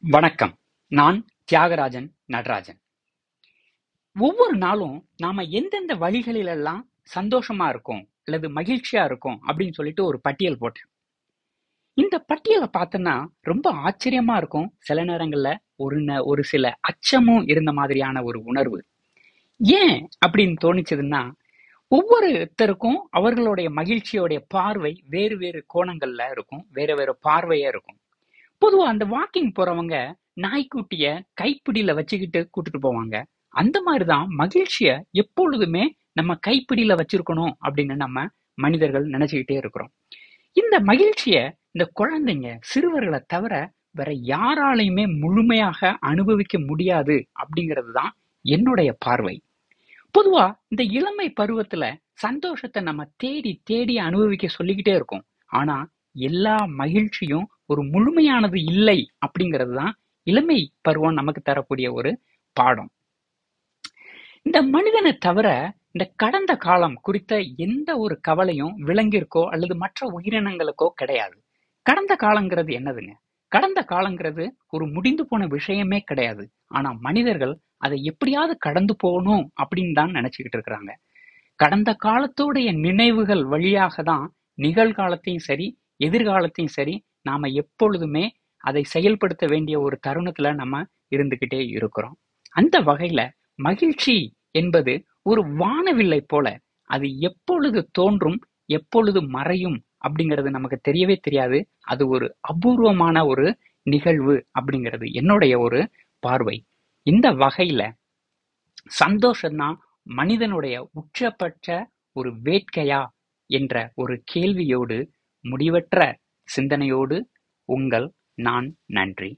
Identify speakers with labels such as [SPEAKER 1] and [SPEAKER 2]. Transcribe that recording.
[SPEAKER 1] வணக்கம். நான் தியாகராஜன் நடராஜன். ஒவ்வொரு நாளும் நாம எந்தெந்த வழிகளிலெல்லாம் சந்தோஷமா இருக்கும் அல்லது மகிழ்ச்சியா இருக்கும் அப்படின்னு சொல்லிட்டு ஒரு பட்டியல் போட்டேன். இந்த பட்டியலை பார்த்தோன்னா ரொம்ப ஆச்சரியமா இருக்கும். சில நேரங்கள்ல ஒரு ந- ஒரு சில அச்சமும் இருந்த மாதிரியான ஒரு உணர்வு. ஏன் அப்படின்னு தோணிச்சதுன்னா ஒவ்வொருத்தருக்கும் அவர்களுடைய மகிழ்ச்சியோடைய பார்வை வேறு வேறு கோணங்கள்ல இருக்கும் வேற வேற பார்வையா இருக்கும். பொதுவா அந்த வாக்கிங் போறவங்க நாய்க்குட்டிய கைப்பிடியில வச்சுக்கிட்டு கூட்டிட்டு போவாங்க. அந்த மாதிரிதான் மகிழ்ச்சிய எப்பொழுதுமே நம்ம கைப்பிடியில வச்சிருக்கணும் அப்படின்னு நம்ம மனிதர்கள் நினைச்சுக்கிட்டே இருக்கிறோம். இந்த மகிழ்ச்சிய இந்த குழந்தைங்க சிறுவர்களை தவிர வேற யாராலையுமே முழுமையாக அனுபவிக்க முடியாது அப்படிங்கிறது தான் என்னுடைய பார்வை. பொதுவா இந்த இளமை பருவத்துல சந்தோஷத்தை நம்ம தேடி தேடி அனுபவிக்க சொல்லிக்கிட்டே இருக்கோம். ஆனா எல்லா மகிழ்ச்சியும் ஒரு முழுமையானது இல்லை அப்படிங்கிறது தான் இளமை பருவம் நமக்கு தரக்கூடிய ஒரு பாடம். இந்த மனிதனை தவிர இந்த கடந்த காலம் குறித்த எந்த ஒரு கவலையும் விலங்கிற்கோ அல்லது மற்ற உயிரினங்களுக்கோ கிடையாது. கடந்த காலங்கிறது என்னதுங்க? கடந்த காலங்கிறது ஒரு முடிந்து போன விஷயமே கிடையாது. ஆனா மனிதர்கள் அதை எப்படியாவது கடந்து போகணும் அப்படின்னு தான் நினைச்சுக்கிட்டு இருக்கிறாங்க. கடந்த காலத்துடைய நினைவுகள் வழியாக தான் நிகழ்காலத்தையும் சரி எதிர்காலத்தையும் சரி நாம எப்பொழுதுமே அதை செயல்படுத்த வேண்டிய ஒரு தருணத்துல நம்ம இருந்துகிட்டே இருக்கிறோம். அந்த வகையில மகிழ்ச்சி என்பது ஒரு வானவில்லை போல அது எப்பொழுது தோன்றும் எப்பொழுது மறையும் அப்படிங்கிறது நமக்கு தெரியவே தெரியாது. அது ஒரு அபூர்வமான ஒரு நிகழ்வு அப்படிங்கிறது என்னுடைய ஒரு பார்வை. இந்த வகையில சந்தோஷம்தான் மனிதனுடைய உச்சபட்ச ஒரு வேட்கையா என்ற ஒரு கேள்வியோடு முடிவற்ற சிந்தனையோடு உங்கள் நான் நன்றி.